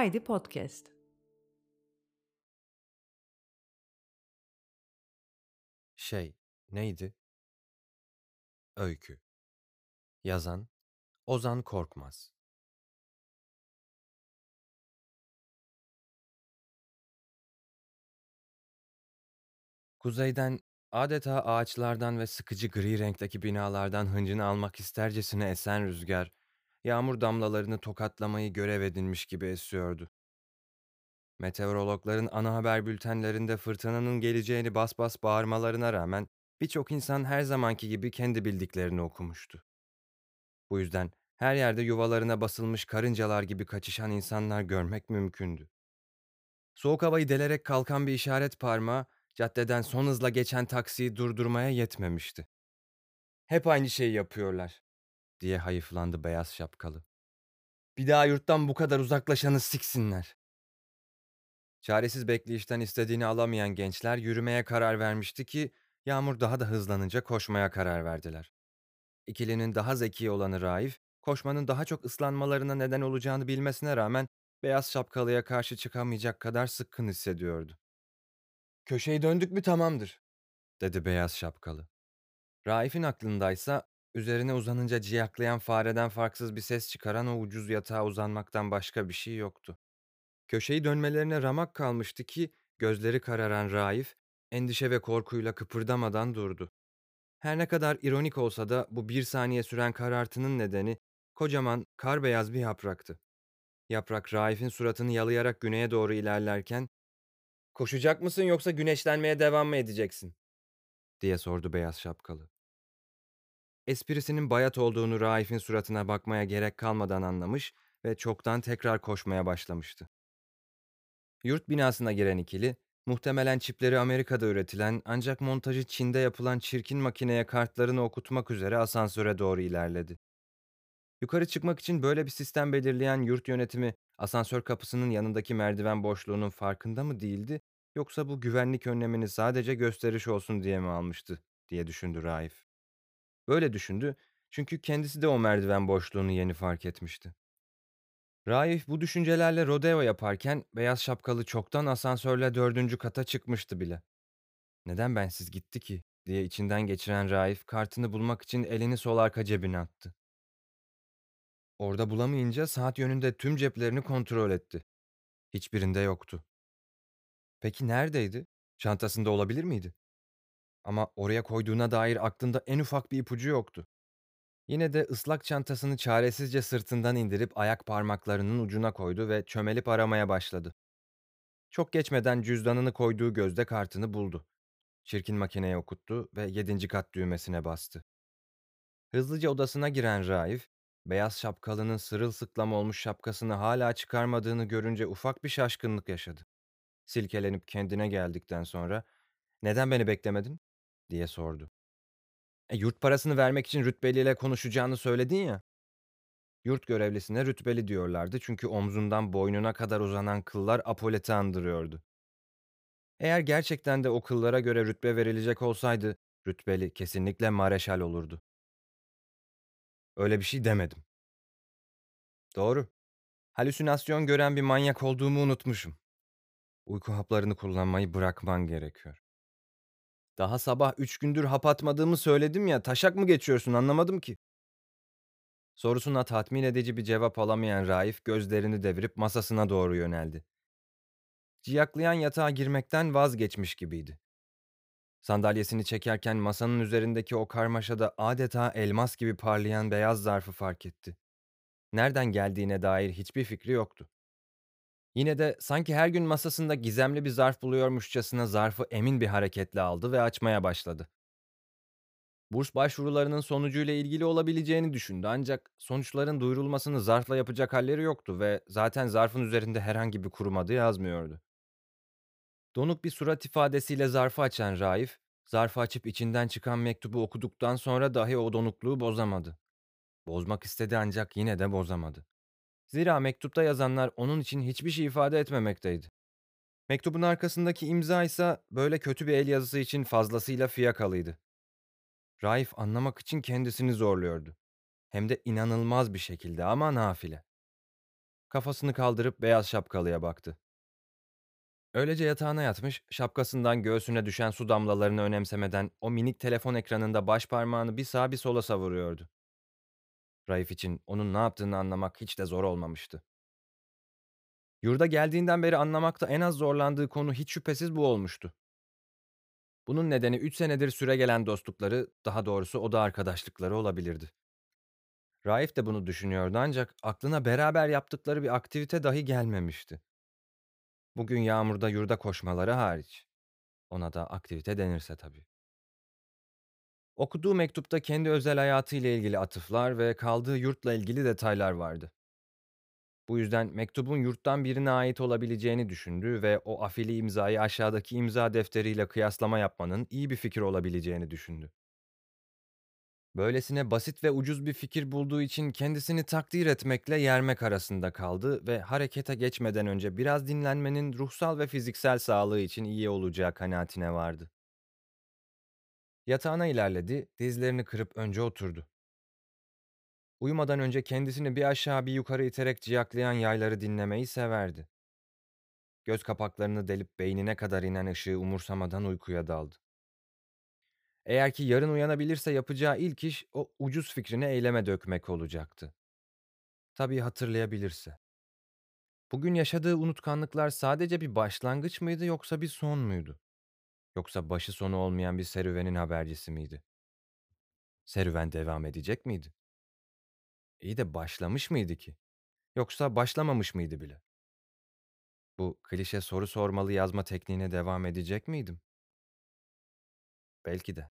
Haydi Podcast. Şey, neydi? Öykü. Yazan Ozan Korkmaz. Kuzeyden adeta ağaçlardan ve sıkıcı gri renkteki binalardan hıncını almak istercesine esen rüzgar, yağmur damlalarını tokatlamayı görev edinmiş gibi esiyordu. Meteorologların ana haber bültenlerinde fırtınanın geleceğini bas bas bağırmalarına rağmen birçok insan her zamanki gibi kendi bildiklerini okumuştu. Bu yüzden her yerde yuvalarına basılmış karıncalar gibi kaçışan insanlar görmek mümkündü. Soğuk havayı delerek kalkan bir işaret parmağı caddeden son hızla geçen taksiyi durdurmaya yetmemişti. Hep aynı şeyi yapıyorlar, diye hayıflandı beyaz şapkalı. Bir daha yurttan bu kadar uzaklaşanı siksinler. Çaresiz bekleyişten istediğini alamayan gençler yürümeye karar vermişti ki yağmur daha da hızlanınca koşmaya karar verdiler. İkilinin daha zeki olanı Raif, koşmanın daha çok ıslanmalarına neden olacağını bilmesine rağmen beyaz şapkalıya karşı çıkamayacak kadar sıkkın hissediyordu. Köşeyi döndük mü tamamdır, dedi beyaz şapkalı. Raif'in aklındaysa üzerine uzanınca ciyaklayan fareden farksız bir ses çıkaran o ucuz yatağa uzanmaktan başka bir şey yoktu. Köşeyi dönmelerine ramak kalmıştı ki gözleri kararan Raif endişe ve korkuyla kıpırdamadan durdu. Her ne kadar ironik olsa da bu bir saniye süren karartının nedeni kocaman kar beyaz bir yapraktı. Yaprak Raif'in suratını yalayarak güneye doğru ilerlerken ''Koşacak mısın yoksa güneşlenmeye devam mı edeceksin?'' diye sordu beyaz şapkalı. Esprisinin bayat olduğunu Raif'in suratına bakmaya gerek kalmadan anlamış ve çoktan tekrar koşmaya başlamıştı. Yurt binasına giren ikili, muhtemelen çipleri Amerika'da üretilen ancak montajı Çin'de yapılan çirkin makineye kartlarını okutmak üzere asansöre doğru ilerledi. Yukarı çıkmak için böyle bir sistem belirleyen yurt yönetimi asansör kapısının yanındaki merdiven boşluğunun farkında mı değildi yoksa bu güvenlik önlemini sadece gösteriş olsun diye mi almıştı diye düşündü Raif. Böyle düşündü çünkü kendisi de o merdiven boşluğunu yeni fark etmişti. Raif bu düşüncelerle rodeo yaparken beyaz şapkalı çoktan asansörle dördüncü kata çıkmıştı bile. Neden bensiz gitti ki diye içinden geçiren Raif kartını bulmak için elini sol arka cebine attı. Orada bulamayınca saat yönünde tüm ceplerini kontrol etti. Hiçbirinde yoktu. Peki neredeydi? Çantasında olabilir miydi? Ama oraya koyduğuna dair aklında en ufak bir ipucu yoktu. Yine de ıslak çantasını çaresizce sırtından indirip ayak parmaklarının ucuna koydu ve çömelip aramaya başladı. Çok geçmeden cüzdanını koyduğu gözde kartını buldu. Çirkin makineye okuttu ve yedinci kat düğmesine bastı. Hızlıca odasına giren Raif, beyaz şapkalının sırılsıklam olmuş şapkasını hala çıkarmadığını görünce ufak bir şaşkınlık yaşadı. Silkelenip kendine geldikten sonra, ''Neden beni beklemedin?'' Diye sordu. E, yurt parasını vermek için rütbeliyle konuşacağını söyledin ya. Yurt görevlisine rütbeli diyorlardı çünkü omzundan boynuna kadar uzanan kıllar apoleti andırıyordu. Eğer gerçekten de o kıllara göre rütbe verilecek olsaydı, rütbeli kesinlikle mareşal olurdu. Öyle bir şey demedim. Doğru. Halüsinasyon gören bir manyak olduğumu unutmuşum. Uyku haplarını kullanmayı bırakman gerekiyor. Daha sabah üç gündür hap atmadığımı söyledim ya, taşak mı geçiyorsun anlamadım ki. Sorusuna tatmin edici bir cevap alamayan Raif gözlerini devirip masasına doğru yöneldi. Ciyaklayan yatağa girmekten vazgeçmiş gibiydi. Sandalyesini çekerken masanın üzerindeki o karmaşada adeta elmas gibi parlayan beyaz zarfı fark etti. Nereden geldiğine dair hiçbir fikri yoktu. Yine de sanki her gün masasında gizemli bir zarf buluyormuşçasına zarfı emin bir hareketle aldı ve açmaya başladı. Burs başvurularının sonucuyla ilgili olabileceğini düşündü ancak sonuçların duyurulmasını zarfla yapacak halleri yoktu ve zaten zarfın üzerinde herhangi bir kurum adı yazmıyordu. Donuk bir surat ifadesiyle zarfı açan Raif, zarfı açıp içinden çıkan mektubu okuduktan sonra dahi o donukluğu bozamadı. Bozmak istedi ancak yine de bozamadı. Zira mektupta yazanlar onun için hiçbir şey ifade etmemekteydi. Mektubun arkasındaki imza ise böyle kötü bir el yazısı için fazlasıyla fiyakalıydı. Raif anlamak için kendisini zorluyordu. Hem de inanılmaz bir şekilde ama nafile. Kafasını kaldırıp beyaz şapkalıya baktı. Öylece yatağına yatmış, şapkasından göğsüne düşen su damlalarını önemsemeden o minik telefon ekranında baş parmağını bir sağa bir sola savuruyordu. Raif için onun ne yaptığını anlamak hiç de zor olmamıştı. Yurda geldiğinden beri anlamakta en az zorlandığı konu hiç şüphesiz bu olmuştu. Bunun nedeni 3 senedir süregelen dostlukları, daha doğrusu oda arkadaşlıkları olabilirdi. Raif de bunu düşünüyordu ancak aklına beraber yaptıkları bir aktivite dahi gelmemişti. Bugün yağmurda yurda koşmaları hariç. Ona da aktivite denirse tabii. Okuduğu mektupta kendi özel hayatıyla ilgili atıflar ve kaldığı yurtla ilgili detaylar vardı. Bu yüzden mektubun yurttan birine ait olabileceğini düşündü ve o afili imzayı aşağıdaki imza defteriyle kıyaslama yapmanın iyi bir fikir olabileceğini düşündü. Böylesine basit ve ucuz bir fikir bulduğu için kendisini takdir etmekle yermek arasında kaldı ve harekete geçmeden önce biraz dinlenmenin ruhsal ve fiziksel sağlığı için iyi olacağı kanaatine vardı. Yatağına ilerledi, dizlerini kırıp önce oturdu. Uyumadan önce kendisini bir aşağı bir yukarı iterek ciyaklayan yayları dinlemeyi severdi. Göz kapaklarını delip beynine kadar inen ışığı umursamadan uykuya daldı. Eğer ki yarın uyanabilirse yapacağı ilk iş o ucuz fikrini eyleme dökmek olacaktı. Tabii hatırlayabilirse. Bugün yaşadığı unutkanlıklar sadece bir başlangıç mıydı yoksa bir son muydu? Yoksa başı sonu olmayan bir serüvenin habercisi miydi? Serüven devam edecek miydi? İyi de başlamış mıydı ki? Yoksa başlamamış mıydı bile? Bu klişe soru sormalı yazma tekniğine devam edecek miydim? Belki de.